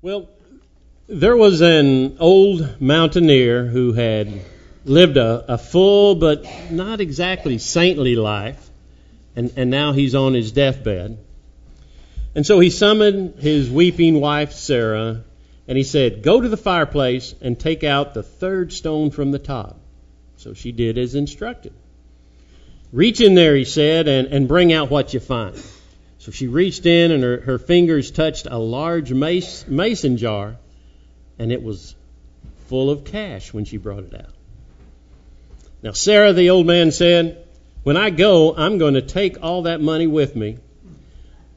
Well, there was an old mountaineer who had lived a, a full but not exactly saintly life, and, and now he's on his deathbed. And so he summoned his weeping wife, Sarah, and he said, Go to the fireplace and take out the third stone from the top. So she did as instructed. Reach in there, he said, and, and bring out what you find. So she reached in and her, her fingers touched a large mace, mason jar, and it was full of cash when she brought it out. Now, Sarah, the old man said, When I go, I'm going to take all that money with me.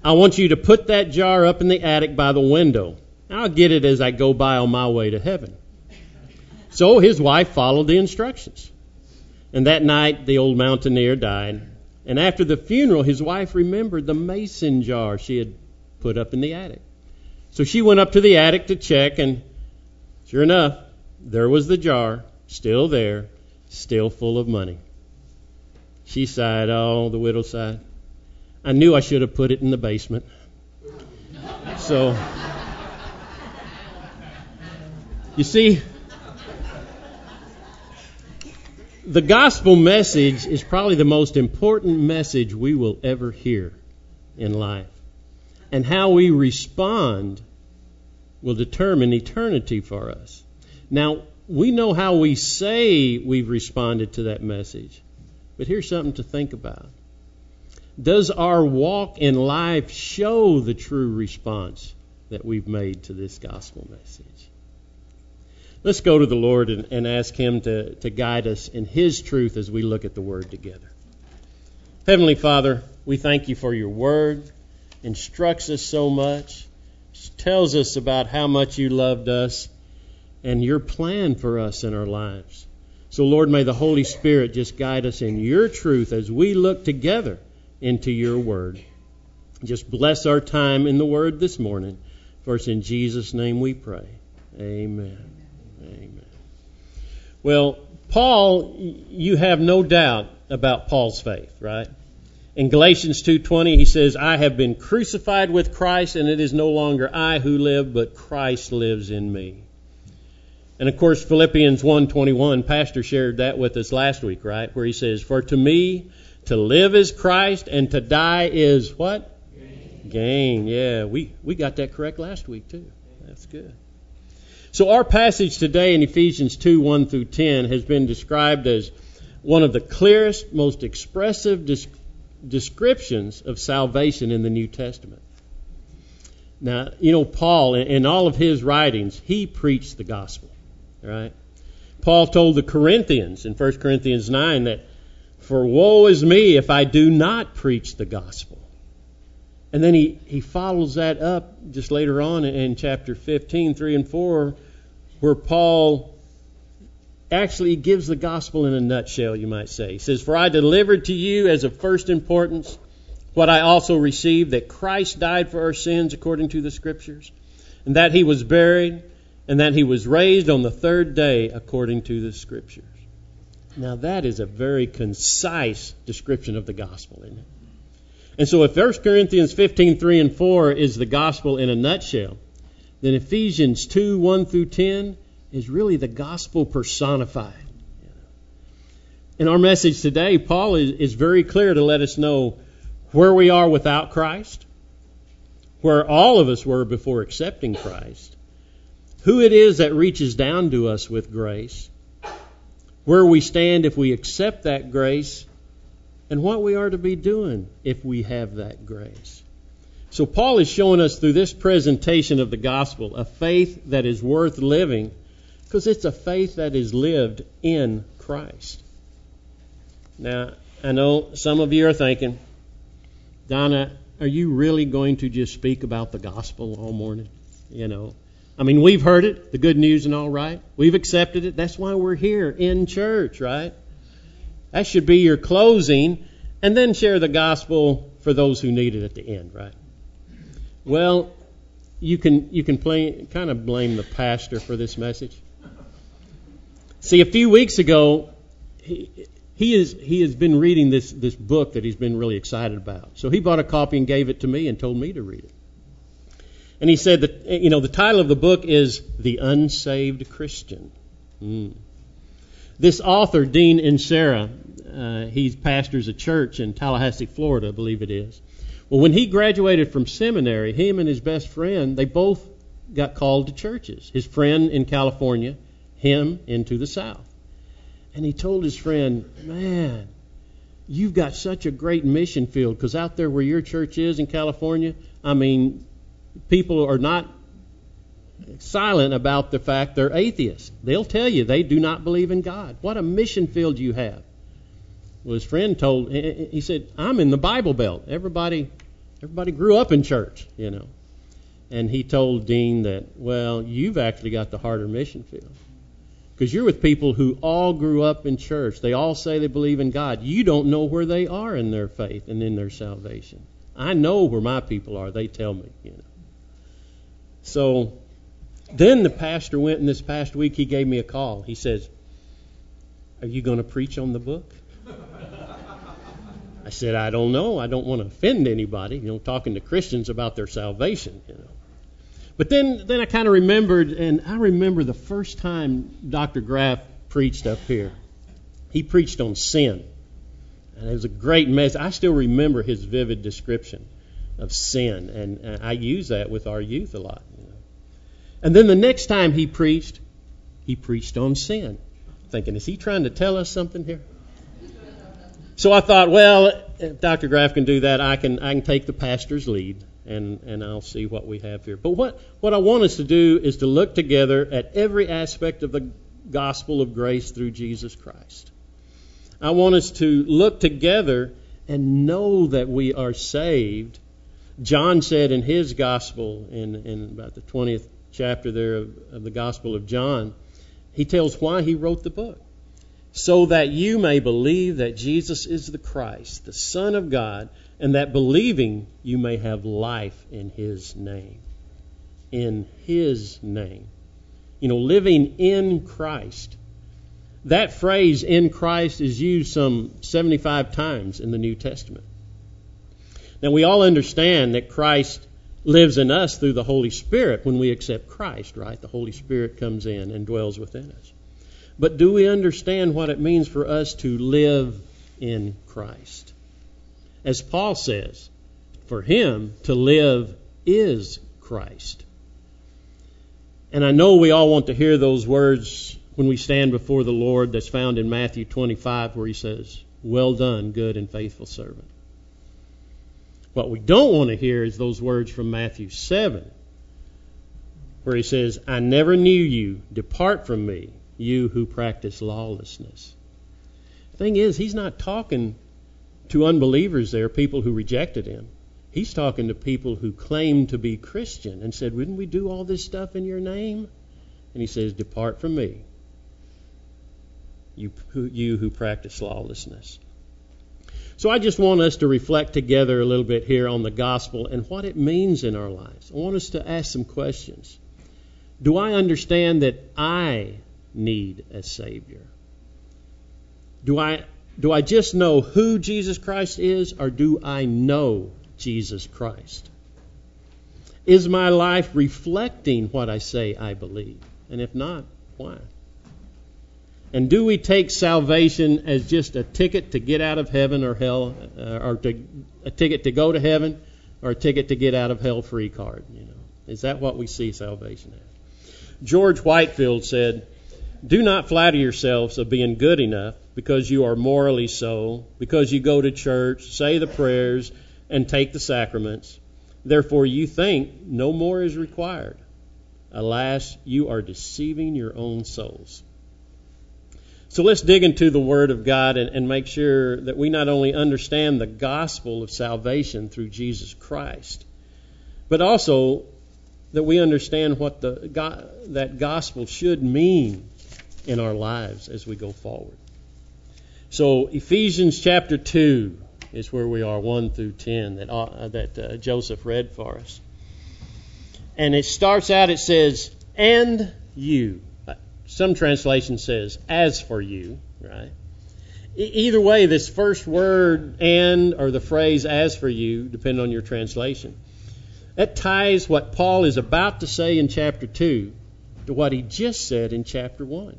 I want you to put that jar up in the attic by the window. I'll get it as I go by on my way to heaven. So his wife followed the instructions. And that night, the old mountaineer died. And after the funeral, his wife remembered the mason jar she had put up in the attic. So she went up to the attic to check, and sure enough, there was the jar, still there, still full of money. She sighed, oh, the widow sighed. I knew I should have put it in the basement. So, you see, the gospel message is probably the most important message we will ever hear in life. And how we respond will determine eternity for us. Now, we know how we say we've responded to that message, but here's something to think about. Does our walk in life show the true response that we've made to this gospel message? Let's go to the Lord and, and ask Him to, to guide us in His truth as we look at the Word together. Heavenly Father, we thank you for your Word. Instructs us so much, tells us about how much you loved us and your plan for us in our lives. So, Lord, may the Holy Spirit just guide us in your truth as we look together into your Word. Just bless our time in the Word this morning. For it's in Jesus' name we pray. Amen. Amen. Well, Paul, you have no doubt about Paul's faith, right? In Galatians 2:20 he says, "I have been crucified with Christ and it is no longer I who live, but Christ lives in me." And of course Philippians 1:21, pastor shared that with us last week, right? Where he says, "For to me to live is Christ and to die is what? Gain. Gain. Yeah, we we got that correct last week too. That's good. So our passage today in Ephesians 2 1 through 10 has been described as one of the clearest, most expressive descriptions of salvation in the New Testament. Now, you know, Paul, in all of his writings, he preached the gospel, right? Paul told the Corinthians in 1 Corinthians 9 that, For woe is me if I do not preach the gospel. And then he, he follows that up just later on in chapter 15, 3 and 4, where Paul actually gives the gospel in a nutshell, you might say. He says, For I delivered to you as of first importance what I also received that Christ died for our sins according to the Scriptures, and that he was buried, and that he was raised on the third day according to the Scriptures. Now, that is a very concise description of the gospel, isn't it? And so if 1 Corinthians 15, 3 and 4 is the gospel in a nutshell, then Ephesians 2, 1 through 10 is really the gospel personified. In our message today, Paul is, is very clear to let us know where we are without Christ, where all of us were before accepting Christ, who it is that reaches down to us with grace, where we stand if we accept that grace, and what we are to be doing if we have that grace. So, Paul is showing us through this presentation of the gospel a faith that is worth living because it's a faith that is lived in Christ. Now, I know some of you are thinking, Donna, are you really going to just speak about the gospel all morning? You know, I mean, we've heard it, the good news and all right. We've accepted it. That's why we're here in church, right? That should be your closing, and then share the gospel for those who need it at the end, right? Well, you can you can play, kind of blame the pastor for this message. See, a few weeks ago, he, he is he has been reading this this book that he's been really excited about. So he bought a copy and gave it to me and told me to read it. And he said that, you know, the title of the book is The Unsaved Christian. Mm. This author, Dean Inserra, uh, he pastors a church in Tallahassee, Florida, I believe it is. Well, when he graduated from seminary, him and his best friend, they both got called to churches. His friend in California, him into the South. And he told his friend, Man, you've got such a great mission field because out there where your church is in California, I mean, people are not silent about the fact they're atheists. They'll tell you they do not believe in God. What a mission field you have. Well, his friend told he said, "I'm in the Bible Belt. Everybody, everybody grew up in church, you know." And he told Dean that, "Well, you've actually got the harder mission field." Because you're with people who all grew up in church. They all say they believe in God. You don't know where they are in their faith and in their salvation. I know where my people are. They tell me, you know. So then the pastor went, and this past week he gave me a call. He says, Are you going to preach on the book? I said, I don't know. I don't want to offend anybody, you know, talking to Christians about their salvation, you know. But then, then I kind of remembered, and I remember the first time Dr. Graff preached up here. He preached on sin. And it was a great message. I still remember his vivid description of sin, and I use that with our youth a lot. And then the next time he preached, he preached on sin. Thinking, is he trying to tell us something here? So I thought, well, if Dr. Graff can do that, I can I can take the pastor's lead and, and I'll see what we have here. But what, what I want us to do is to look together at every aspect of the gospel of grace through Jesus Christ. I want us to look together and know that we are saved. John said in his gospel, in, in about the 20th chapter there of, of the Gospel of John, he tells why he wrote the book. So that you may believe that Jesus is the Christ, the Son of God, and that believing you may have life in His name. In His name. You know, living in Christ. That phrase, in Christ, is used some 75 times in the New Testament. Now, we all understand that Christ lives in us through the Holy Spirit when we accept Christ, right? The Holy Spirit comes in and dwells within us. But do we understand what it means for us to live in Christ? As Paul says, for him to live is Christ. And I know we all want to hear those words when we stand before the Lord that's found in Matthew 25 where he says, Well done, good and faithful servant. What we don't want to hear is those words from Matthew 7, where he says, I never knew you. Depart from me, you who practice lawlessness. Thing is, he's not talking to unbelievers there, people who rejected him. He's talking to people who claimed to be Christian and said, Wouldn't we do all this stuff in your name? And he says, Depart from me, you you who practice lawlessness. So I just want us to reflect together a little bit here on the gospel and what it means in our lives. I want us to ask some questions. Do I understand that I need a Savior? Do I, do I just know who Jesus Christ is, or do I know Jesus Christ? Is my life reflecting what I say I believe? And if not, why? And do we take salvation as just a ticket to get out of heaven or hell, uh, or to, a ticket to go to heaven, or a ticket to get out of hell free card? You know, is that what we see salvation as? George Whitefield said, "Do not flatter yourselves of being good enough because you are morally so, because you go to church, say the prayers, and take the sacraments. Therefore, you think no more is required. Alas, you are deceiving your own souls." So let's dig into the Word of God and, and, make sure that we not only understand the gospel of salvation through Jesus Christ, but also that we understand what the, God, that gospel should mean in our lives as we go forward. So Ephesians chapter 2 is where we are, 1 through 10, that, uh, that uh, Joseph read for us. And it starts out, it says, And you some translation says, as for you, right? either way, this first word and or the phrase as for you, depending on your translation, That ties what Paul is about to say in chapter 2 to what he just said in chapter 1.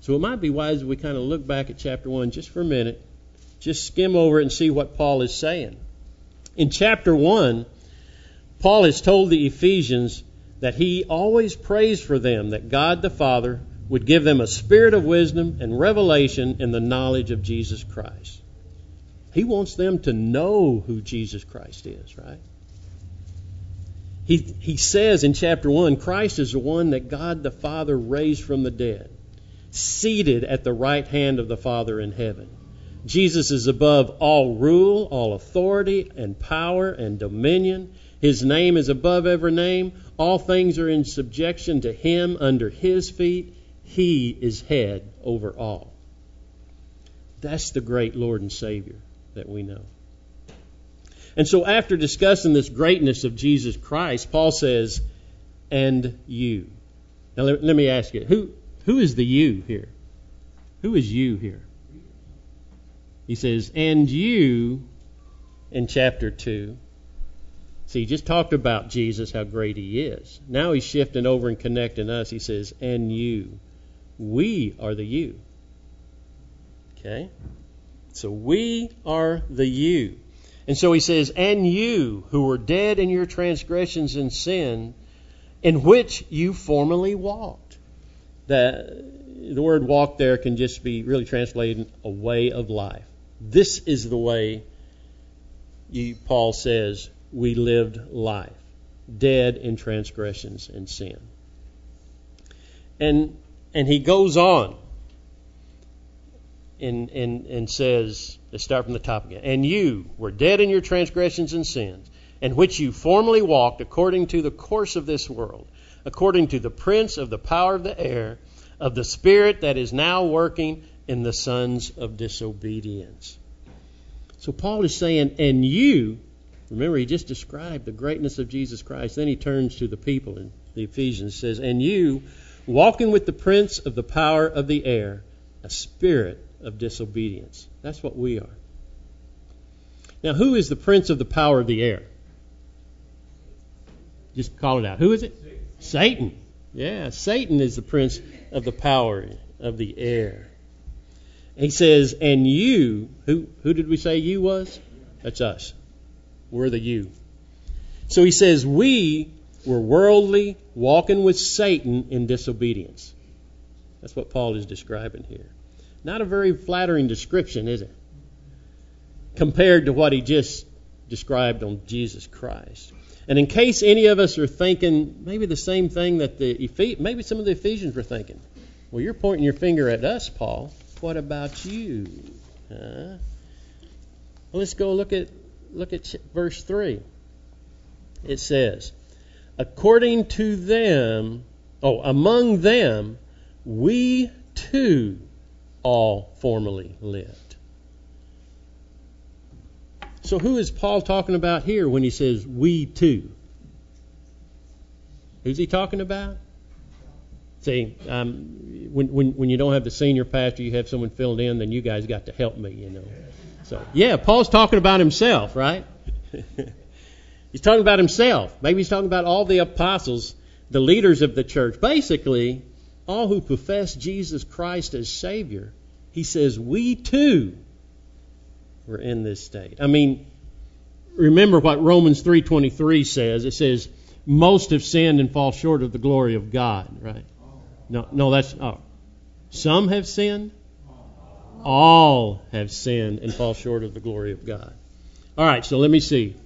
So it might be wise if we kind of look back at chapter 1 just for a minute, just skim over it and see what Paul is saying. In chapter 1, Paul has told the Ephesians that he always prays for them that God the Father would give them a spirit of wisdom and revelation in the knowledge of Jesus Christ. He wants them to know who Jesus Christ is, right? He, he says in chapter 1 Christ is the one that God the Father raised from the dead, seated at the right hand of the Father in heaven. Jesus is above all rule, all authority, and power and dominion. His name is above every name. All things are in subjection to him under his feet. He is head over all. That's the great Lord and Savior that we know. And so, after discussing this greatness of Jesus Christ, Paul says, and you. Now, let, let me ask you, who, who is the you here? Who is you here? He says, and you in chapter 2. See, he just talked about Jesus, how great he is. Now he's shifting over and connecting us. He says, and you. We are the you. Okay? So we are the you. And so he says, And you who were dead in your transgressions and sin, in which you formerly walked. The, the word walk there can just be really translated a way of life. This is the way you, Paul says we lived life, dead in transgressions and sin. And and he goes on and, and, and says, let's start from the top again. And you were dead in your transgressions and sins, in which you formerly walked according to the course of this world, according to the prince of the power of the air, of the spirit that is now working in the sons of disobedience. So Paul is saying, and you, remember he just described the greatness of Jesus Christ. Then he turns to the people in the Ephesians says, and you, walking with the prince of the power of the air, a spirit of disobedience. That's what we are. Now, who is the prince of the power of the air? Just call it out. Who is it? Satan. Yeah, Satan is the prince of the power of the air. He says, and you, who, who did we say you was? That's us. We're the you. So he says, we were worldly, walking with Satan in disobedience. That's what Paul is describing here. Not a very flattering description, is it? Compared to what he just described on Jesus Christ. And in case any of us are thinking maybe the same thing that the maybe some of the Ephesians were thinking, well, you're pointing your finger at us, Paul. What about you? Huh? Let's go look at look at verse three. It says, "According to them, oh, among them, we too all formerly lived. So, who is Paul talking about here when he says we too? Who's he talking about? See, um, when, when, when you don't have the senior pastor, you have someone filled in, then you guys got to help me, you know. So, yeah, Paul's talking about himself, right? he's talking about himself. Maybe he's talking about all the apostles, the leaders of the church. Basically, all who profess Jesus Christ as Savior, he says, we too were in this state. I mean, remember what Romans 3.23 says. It says, most have sinned and fall short of the glory of God, right? No, no, that's, oh. Some have sinned. All have sinned and fall short of the glory of God. All right, so let me see.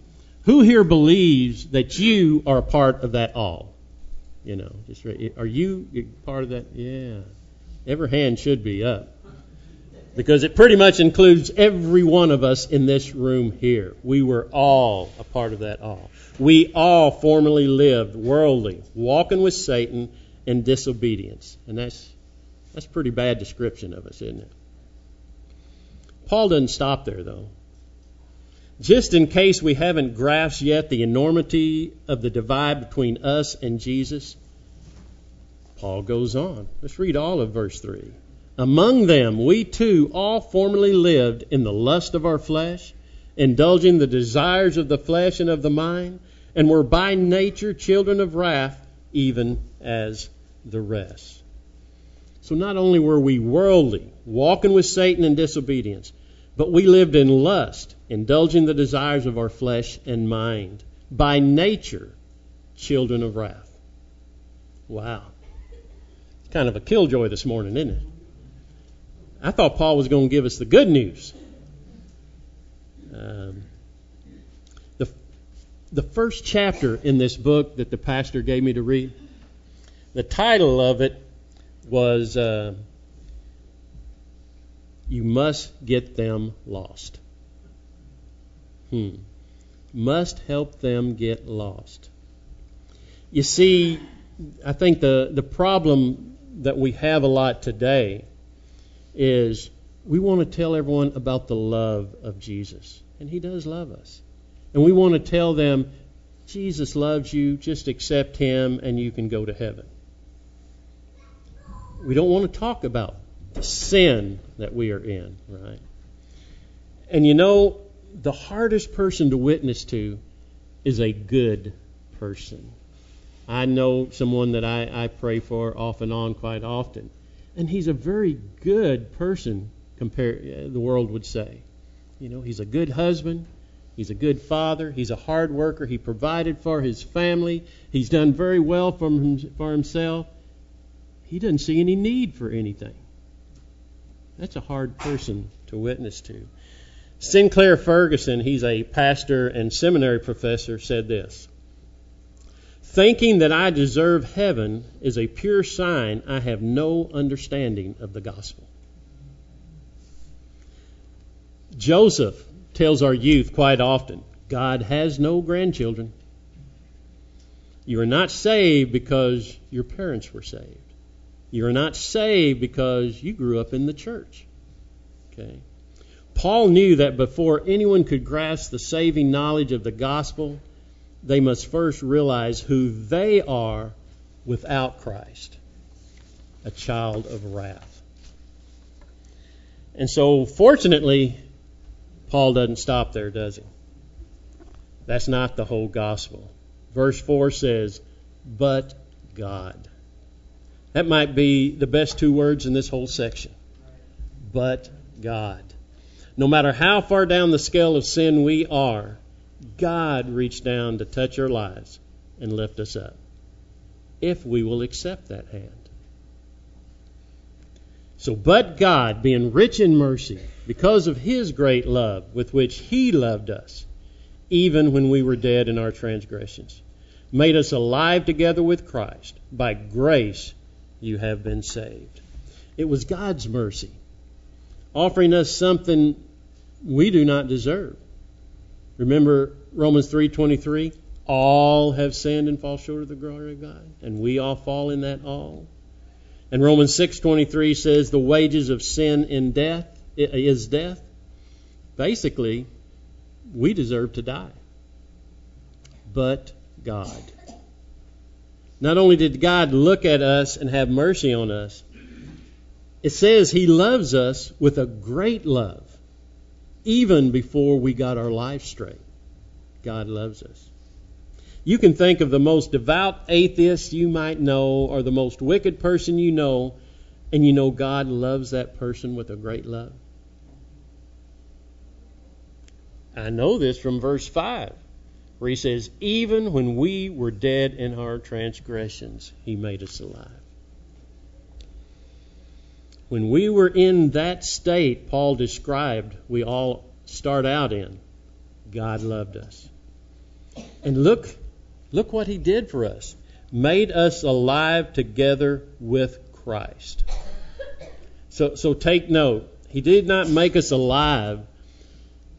Who here believes that you are a part of that all? You know, just are you part of that? Yeah. Every hand should be up. Because it pretty much includes every one of us in this room here. We were all a part of that all. We all formerly lived worldly, walking with Satan in disobedience. And that's that's a pretty bad description of us, isn't it? Paul doesn't stop there though. Just in case we haven't grasped yet the enormity of the divide between us and Jesus, Paul goes on. Let's read all of verse 3. Among them, we too all formerly lived in the lust of our flesh, indulging the desires of the flesh and of the mind, and were by nature children of wrath, even as the rest. So not only were we worldly, walking with Satan in disobedience, but we lived in lust, indulging the desires of our flesh and mind. By nature, children of wrath. Wow. Kind of a killjoy this morning, isn't it? I thought Paul was going to give us the good news. Um, the, the first chapter in this book that the pastor gave me to read, the title of it was uh, You Must Get Them Lost. Hmm. Must help them get lost. You see, I think the, the problem that we have a lot today is we want to tell everyone about the love of Jesus. And He does love us. And we want to tell them, Jesus loves you, just accept Him, and you can go to heaven. We don't want to talk about the sin that we are in, right? And you know, the hardest person to witness to is a good person. I know someone that I, I pray for off and on quite often, and he's a very good person, compared the world would say. You know, he's a good husband, he's a good father, he's a hard worker, he provided for his family, he's done very well for, him, for himself. He doesn't see any need for anything. That's a hard person to witness to. Sinclair Ferguson, he's a pastor and seminary professor, said this Thinking that I deserve heaven is a pure sign I have no understanding of the gospel. Joseph tells our youth quite often God has no grandchildren. You are not saved because your parents were saved. You are not saved because you grew up in the church. Okay? Paul knew that before anyone could grasp the saving knowledge of the gospel, they must first realize who they are without Christ a child of wrath. And so, fortunately, Paul doesn't stop there, does he? That's not the whole gospel. Verse 4 says, But God. That might be the best two words in this whole section. But God. No matter how far down the scale of sin we are, God reached down to touch our lives and lift us up if we will accept that hand. So, but God, being rich in mercy, because of his great love with which he loved us, even when we were dead in our transgressions, made us alive together with Christ. By grace you have been saved. It was God's mercy, offering us something we do not deserve. Remember Romans 3:23, all have sinned and fall short of the glory of God, and we all fall in that all. And Romans 6:23 says the wages of sin in death is death. Basically, we deserve to die. But God. Not only did God look at us and have mercy on us, it says he loves us with a great love even before we got our life straight. God loves us. You can think of the most devout atheist you might know or the most wicked person you know, and you know God loves that person with a great love. I know this from verse 5, where he says, Even when we were dead in our transgressions, he made us alive. When we were in that state Paul described, we all start out in, God loved us. And look, look what he did for us. Made us alive together with Christ. So, so take note. He did not make us alive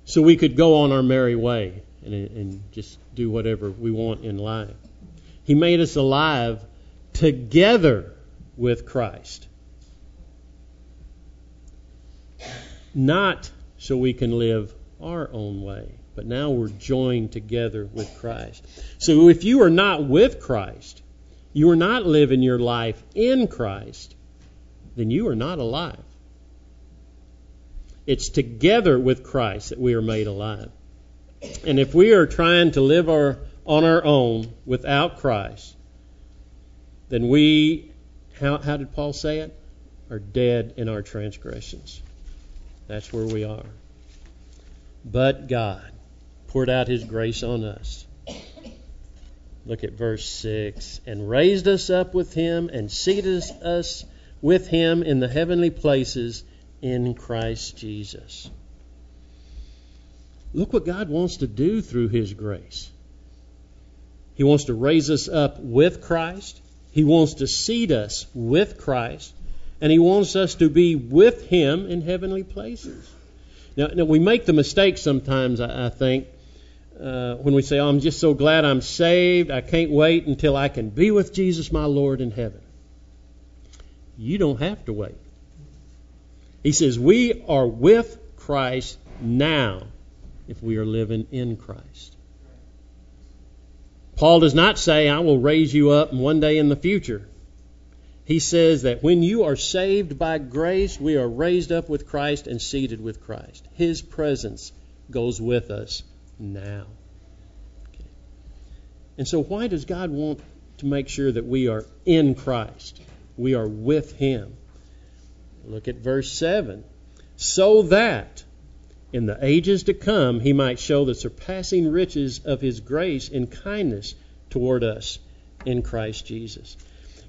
so we could go on our merry way and, and just do whatever we want in life. He made us alive together with Christ. Not so we can live our own way but now we're joined together with Christ. So if you are not with Christ, you are not living your life in Christ, then you are not alive. It's together with Christ that we are made alive. And if we are trying to live our on our own without Christ, then we, how, how did Paul say it? Are dead in our transgressions. That's where we are. But God poured out his grace on us. Look at verse 6 and raised us up with him and seated us with him in the heavenly places in Christ Jesus. Look what God wants to do through his grace. He wants to raise us up with Christ. He wants to seat us with Christ. And He wants us to be with Him in heavenly places. Now, now we make the mistake sometimes, I, I think, uh, when we say, oh, I'm just so glad I'm saved. I can't wait until I can be with Jesus, my Lord, in heaven. You don't have to wait. He says, We are with Christ now if we are living in Christ. Paul does not say, I will raise you up one day in the future. He says that when you are saved by grace, we are raised up with Christ and seated with Christ. His presence goes with us now. Okay. And so, why does God want to make sure that we are in Christ? We are with Him. Look at verse 7. So that in the ages to come he might show the surpassing riches of his grace and kindness toward us in Christ Jesus.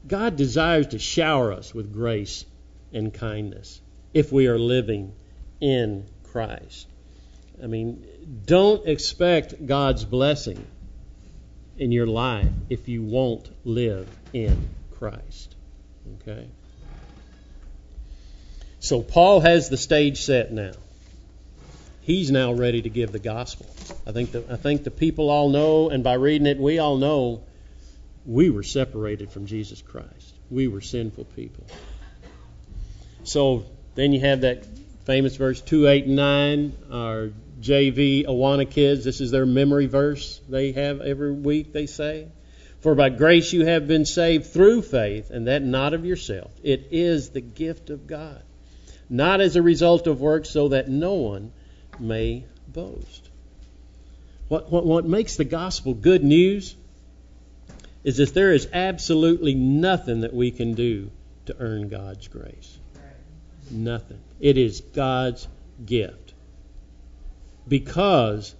God desires to shower us with grace and kindness if we are living in Christ. I mean, don't expect God's blessing in your life if you won't live in Christ. Okay? So Paul has the stage set now. He's now ready to give the gospel. I think the, I think the people all know, and by reading it, we all know we were separated from Jesus Christ. We were sinful people. So then you have that famous verse 2, 8, and 9. Our JV Awana kids, this is their memory verse they have every week, they say. For by grace you have been saved through faith, and that not of yourself. It is the gift of God, not as a result of works, so that no one may boast. What, what, what makes the gospel good news is that there is absolutely nothing that we can do to earn God's grace. Nothing. It is God's gift. Because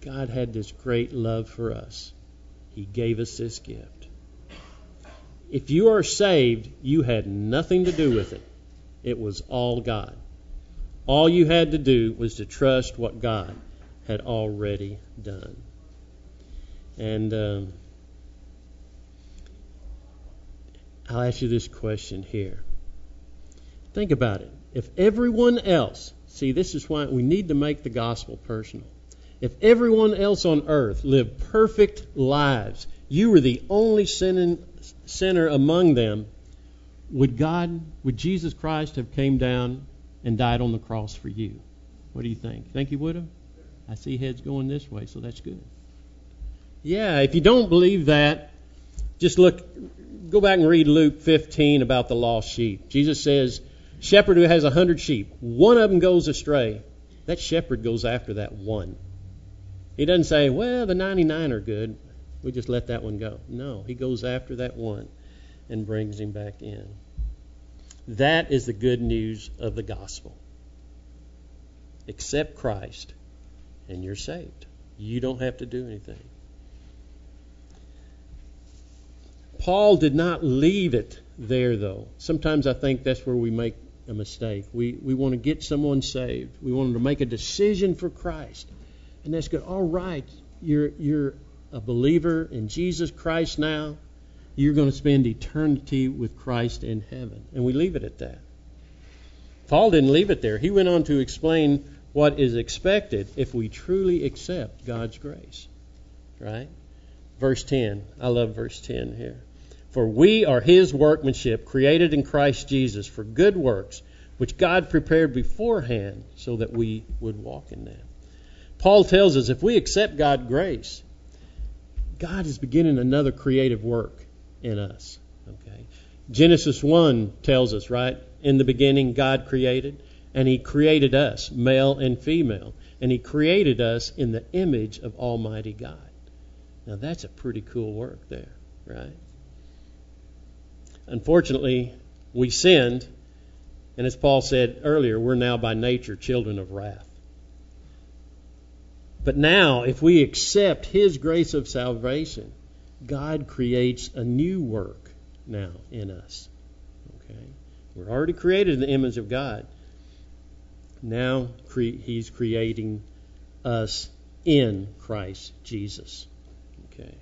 God had this great love for us, He gave us this gift. If you are saved, you had nothing to do with it. It was all God. All you had to do was to trust what God had already done. And um, I'll ask you this question here. Think about it. If everyone else, see, this is why we need to make the gospel personal. If everyone else on earth lived perfect lives, you were the only sinning, sinner among them, would God, would Jesus Christ have came down and died on the cross for you? What do you think? Think he would have? I see heads going this way, so that's good. Yeah, if you don't believe that, just look go back and read Luke 15 about the lost sheep. Jesus says, Shepherd who has a hundred sheep, one of them goes astray. That shepherd goes after that one. He doesn't say, Well, the 99 are good. We just let that one go. No, he goes after that one and brings him back in. That is the good news of the gospel. Accept Christ and you're saved. You don't have to do anything. Paul did not leave it there, though. Sometimes I think that's where we make a mistake. We, we want to get someone saved. We want them to make a decision for Christ. And that's good. All right, you're, you're a believer in Jesus Christ now. You're going to spend eternity with Christ in heaven. And we leave it at that. Paul didn't leave it there. He went on to explain what is expected if we truly accept God's grace. Right? Verse 10. I love verse 10 here. For we are his workmanship, created in Christ Jesus for good works, which God prepared beforehand so that we would walk in them. Paul tells us if we accept God's grace, God is beginning another creative work in us. Okay. Genesis 1 tells us, right? In the beginning, God created, and He created us, male and female, and He created us in the image of Almighty God. Now that's a pretty cool work there, right? Unfortunately, we sinned, and as Paul said earlier, we're now by nature children of wrath. But now, if we accept His grace of salvation, God creates a new work now in us. Okay? We're already created in the image of God. Now cre- He's creating us in Christ Jesus. Okay?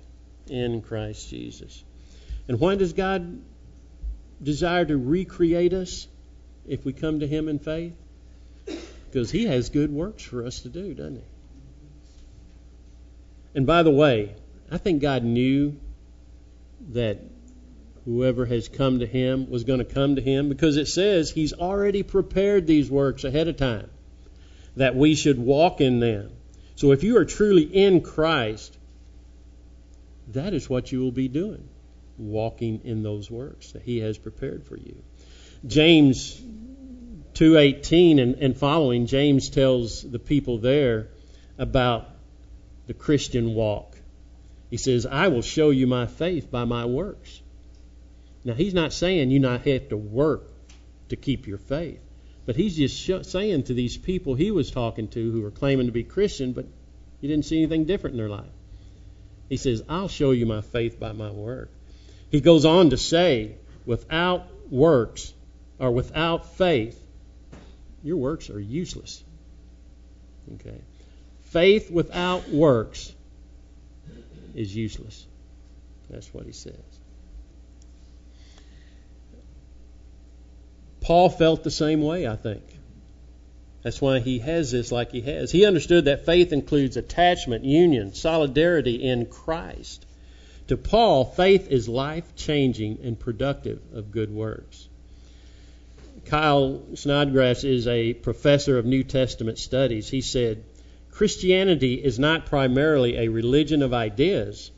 In Christ Jesus. And why does God desire to recreate us if we come to Him in faith? Because He has good works for us to do, doesn't He? And by the way, I think God knew that whoever has come to him was going to come to him because it says he's already prepared these works ahead of time that we should walk in them. So if you are truly in Christ, that is what you will be doing, walking in those works that he has prepared for you. James 2:18 and, and following James tells the people there about the Christian walk. He says, I will show you my faith by my works. Now, he's not saying you not have to work to keep your faith, but he's just saying to these people he was talking to who were claiming to be Christian, but he didn't see anything different in their life. He says, I'll show you my faith by my work. He goes on to say, without works or without faith, your works are useless. Okay. Faith without works is useless. That's what he says. Paul felt the same way, I think. That's why he has this like he has. He understood that faith includes attachment, union, solidarity in Christ. To Paul, faith is life changing and productive of good works. Kyle Snodgrass is a professor of New Testament studies. He said, Christianity is not primarily a religion of ideas,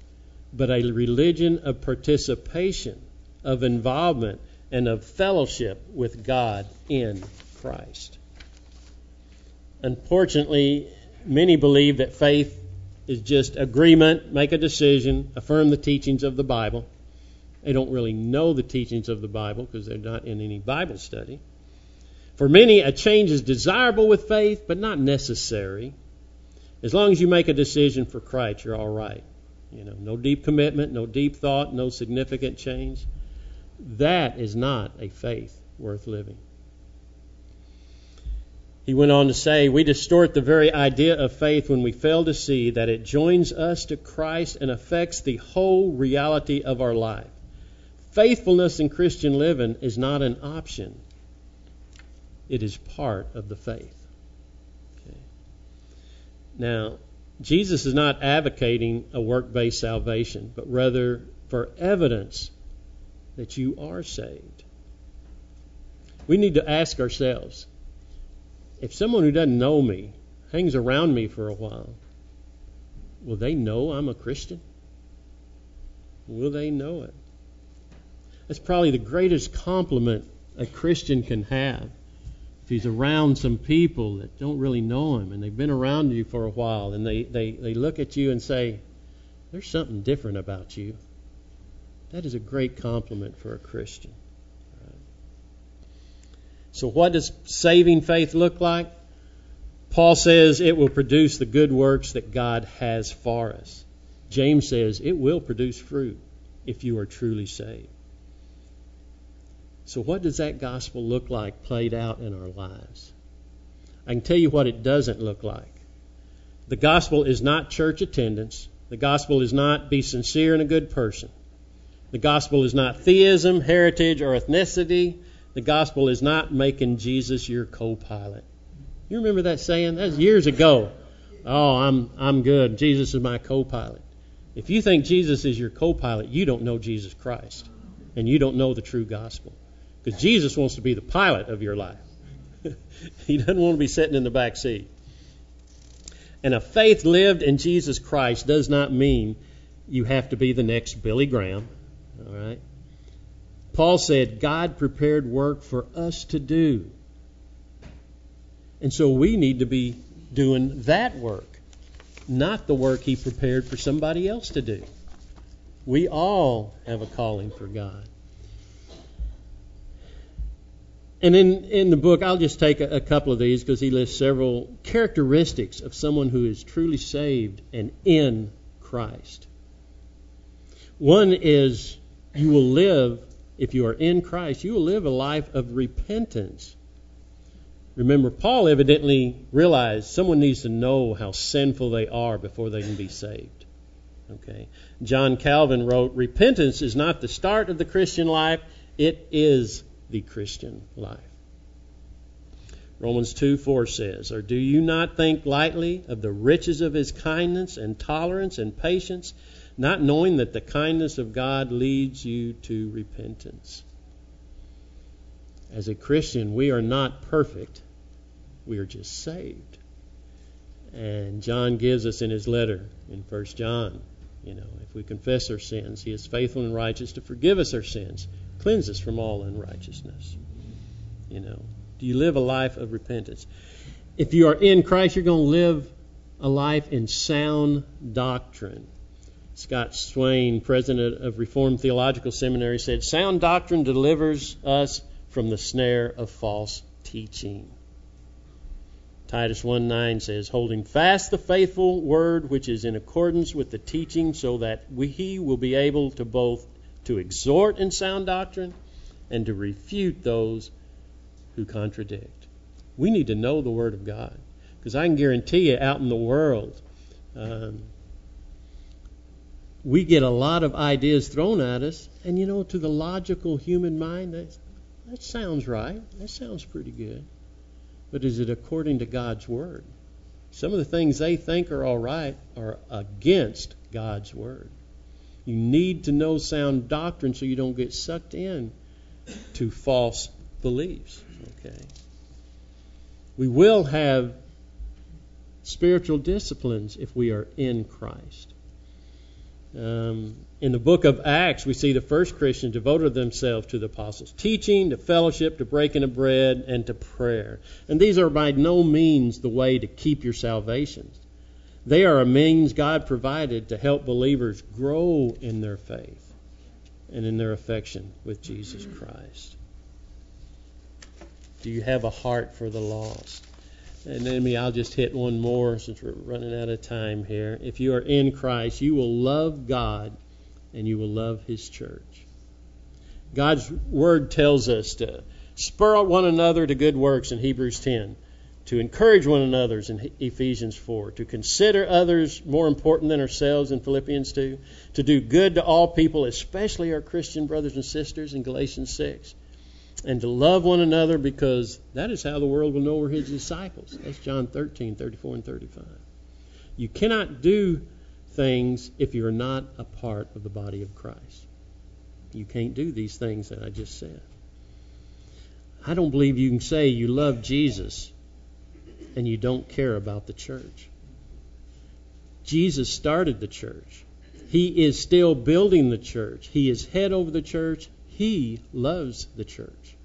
but a religion of participation, of involvement, and of fellowship with God in Christ. Unfortunately, many believe that faith is just agreement, make a decision, affirm the teachings of the Bible. They don't really know the teachings of the Bible because they're not in any Bible study. For many, a change is desirable with faith, but not necessary. As long as you make a decision for Christ, you're all right. You know, no deep commitment, no deep thought, no significant change. That is not a faith worth living. He went on to say, We distort the very idea of faith when we fail to see that it joins us to Christ and affects the whole reality of our life. Faithfulness in Christian living is not an option, it is part of the faith. Now, Jesus is not advocating a work based salvation, but rather for evidence that you are saved. We need to ask ourselves if someone who doesn't know me hangs around me for a while, will they know I'm a Christian? Will they know it? That's probably the greatest compliment a Christian can have he's around some people that don't really know him and they've been around you for a while and they, they, they look at you and say, There's something different about you. That is a great compliment for a Christian. So, what does saving faith look like? Paul says it will produce the good works that God has for us. James says it will produce fruit if you are truly saved. So, what does that gospel look like played out in our lives? I can tell you what it doesn't look like. The gospel is not church attendance. The gospel is not be sincere and a good person. The gospel is not theism, heritage, or ethnicity. The gospel is not making Jesus your co pilot. You remember that saying? That was years ago. Oh, I'm, I'm good. Jesus is my co pilot. If you think Jesus is your co pilot, you don't know Jesus Christ. And you don't know the true gospel. Because Jesus wants to be the pilot of your life. he doesn't want to be sitting in the back seat. And a faith lived in Jesus Christ does not mean you have to be the next Billy Graham. All right? Paul said, God prepared work for us to do. And so we need to be doing that work. not the work he prepared for somebody else to do. We all have a calling for God. And in, in the book, I'll just take a, a couple of these because he lists several characteristics of someone who is truly saved and in Christ. One is you will live, if you are in Christ, you will live a life of repentance. Remember, Paul evidently realized someone needs to know how sinful they are before they can be saved. Okay. John Calvin wrote, Repentance is not the start of the Christian life, it is the Christian life. Romans 2 4 says, Or do you not think lightly of the riches of his kindness and tolerance and patience, not knowing that the kindness of God leads you to repentance? As a Christian, we are not perfect, we are just saved. And John gives us in his letter in 1 John, you know, if we confess our sins, he is faithful and righteous to forgive us our sins Cleanse us from all unrighteousness. You know, do you live a life of repentance? If you are in Christ, you're going to live a life in sound doctrine. Scott Swain, president of Reformed Theological Seminary, said, Sound doctrine delivers us from the snare of false teaching. Titus 1 9 says, Holding fast the faithful word which is in accordance with the teaching, so that we, he will be able to both to exhort in sound doctrine and to refute those who contradict. We need to know the Word of God because I can guarantee you, out in the world, um, we get a lot of ideas thrown at us, and you know, to the logical human mind, that that sounds right. That sounds pretty good. But is it according to God's Word? Some of the things they think are all right are against God's Word. You need to know sound doctrine so you don't get sucked in to false beliefs. Okay. We will have spiritual disciplines if we are in Christ. Um, in the book of Acts, we see the first Christians devoted themselves to the apostles' teaching, to fellowship, to breaking of bread, and to prayer. And these are by no means the way to keep your salvation. They are a means God provided to help believers grow in their faith and in their affection with Jesus Christ. Do you have a heart for the lost? And then I'll just hit one more since we're running out of time here. If you are in Christ, you will love God and you will love His church. God's Word tells us to spur one another to good works in Hebrews 10 to encourage one another in Ephesians 4, to consider others more important than ourselves in Philippians 2, to do good to all people, especially our Christian brothers and sisters in Galatians 6, and to love one another because that is how the world will know we're his disciples. That's John 13, 34 and 35. You cannot do things if you're not a part of the body of Christ. You can't do these things that I just said. I don't believe you can say you love Jesus and you don't care about the church. Jesus started the church. He is still building the church. He is head over the church. He loves the church.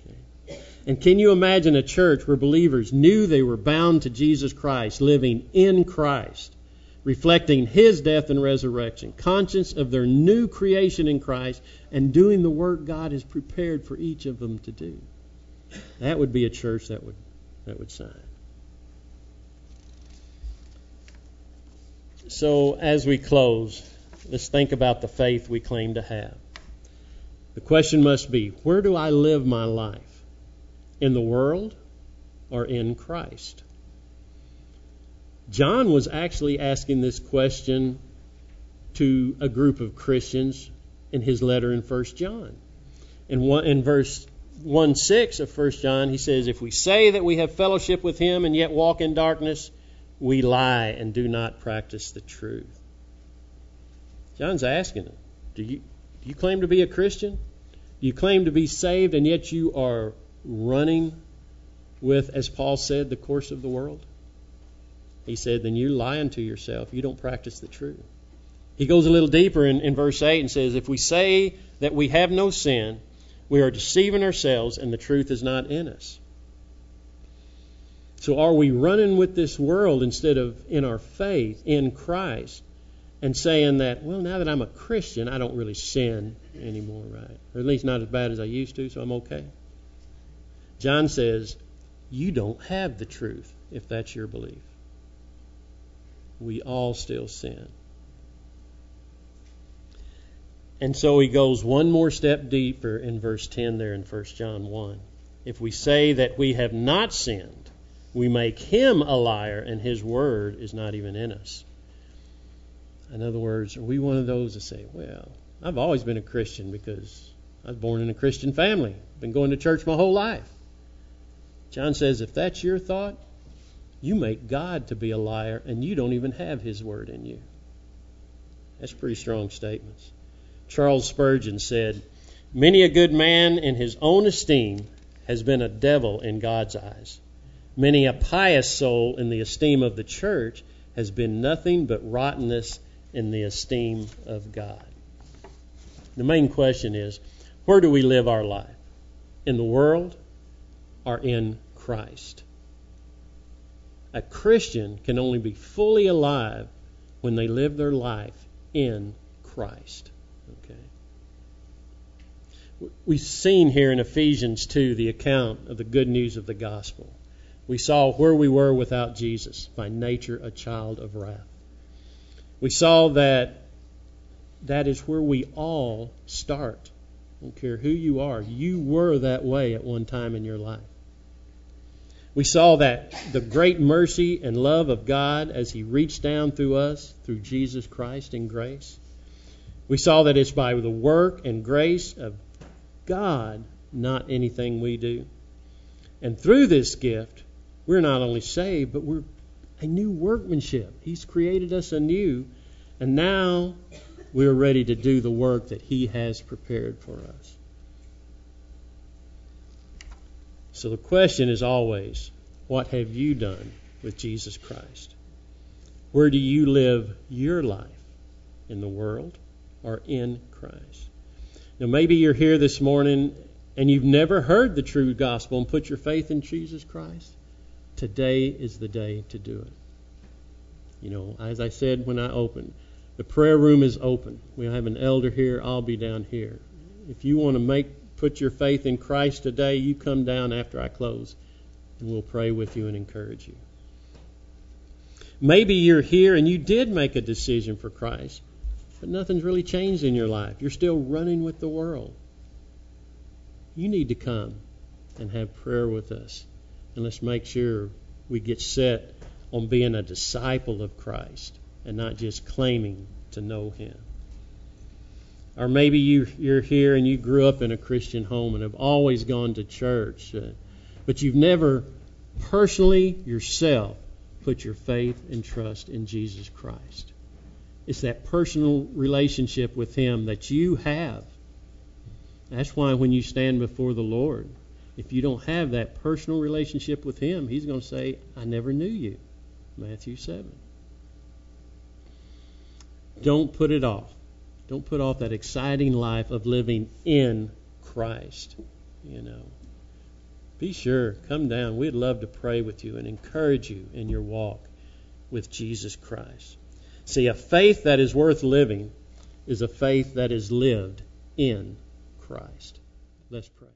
Okay. And can you imagine a church where believers knew they were bound to Jesus Christ, living in Christ, reflecting His death and resurrection, conscious of their new creation in Christ, and doing the work God has prepared for each of them to do? That would be a church that would that would sign. So, as we close, let's think about the faith we claim to have. The question must be where do I live my life? In the world or in Christ? John was actually asking this question to a group of Christians in his letter in 1 John. In, one, in verse 1 6 of 1 John, he says, If we say that we have fellowship with him and yet walk in darkness, we lie and do not practice the truth. John's asking them, do you, do you claim to be a Christian? Do you claim to be saved and yet you are running with, as Paul said, the course of the world? He said, then you're lying to yourself. You don't practice the truth. He goes a little deeper in, in verse 8 and says, If we say that we have no sin, we are deceiving ourselves and the truth is not in us. So are we running with this world instead of in our faith in Christ and saying that, well, now that I'm a Christian, I don't really sin anymore, right? Or at least not as bad as I used to, so I'm okay? John says, you don't have the truth if that's your belief. We all still sin. And so he goes one more step deeper in verse 10 there in 1 John 1. If we say that we have not sinned, we make him a liar, and his word is not even in us. In other words, are we one of those that say, well, I've always been a Christian because I was born in a Christian family, been going to church my whole life? John says, if that's your thought, you make God to be a liar, and you don't even have his word in you. That's pretty strong statements. Charles Spurgeon said, Many a good man in his own esteem has been a devil in God's eyes. Many a pious soul in the esteem of the church has been nothing but rottenness in the esteem of God. The main question is where do we live our life? In the world or in Christ? A Christian can only be fully alive when they live their life in Christ. We've seen here in Ephesians 2 the account of the good news of the gospel. We saw where we were without Jesus, by nature a child of wrath. We saw that that is where we all start. I don't care who you are, you were that way at one time in your life. We saw that the great mercy and love of God as He reached down through us through Jesus Christ in grace. We saw that it's by the work and grace of God, not anything we do. And through this gift, we're not only saved, but we're a new workmanship. He's created us anew, and now we're ready to do the work that He has prepared for us. So the question is always, what have you done with Jesus Christ? Where do you live your life? In the world or in Christ? Now, maybe you're here this morning and you've never heard the true gospel and put your faith in Jesus Christ. Today is the day to do it. You know, as I said when I opened, the prayer room is open. We have an elder here. I'll be down here. If you want to make put your faith in Christ today, you come down after I close, and we'll pray with you and encourage you. Maybe you're here and you did make a decision for Christ, but nothing's really changed in your life. You're still running with the world. You need to come and have prayer with us. And let's make sure we get set on being a disciple of Christ and not just claiming to know Him. Or maybe you, you're here and you grew up in a Christian home and have always gone to church, uh, but you've never personally yourself put your faith and trust in Jesus Christ. It's that personal relationship with Him that you have. That's why when you stand before the Lord, if you don't have that personal relationship with Him, He's going to say, I never knew you. Matthew 7. Don't put it off. Don't put off that exciting life of living in Christ. You know. Be sure, come down. We'd love to pray with you and encourage you in your walk with Jesus Christ. See, a faith that is worth living is a faith that is lived in Christ. Let's pray.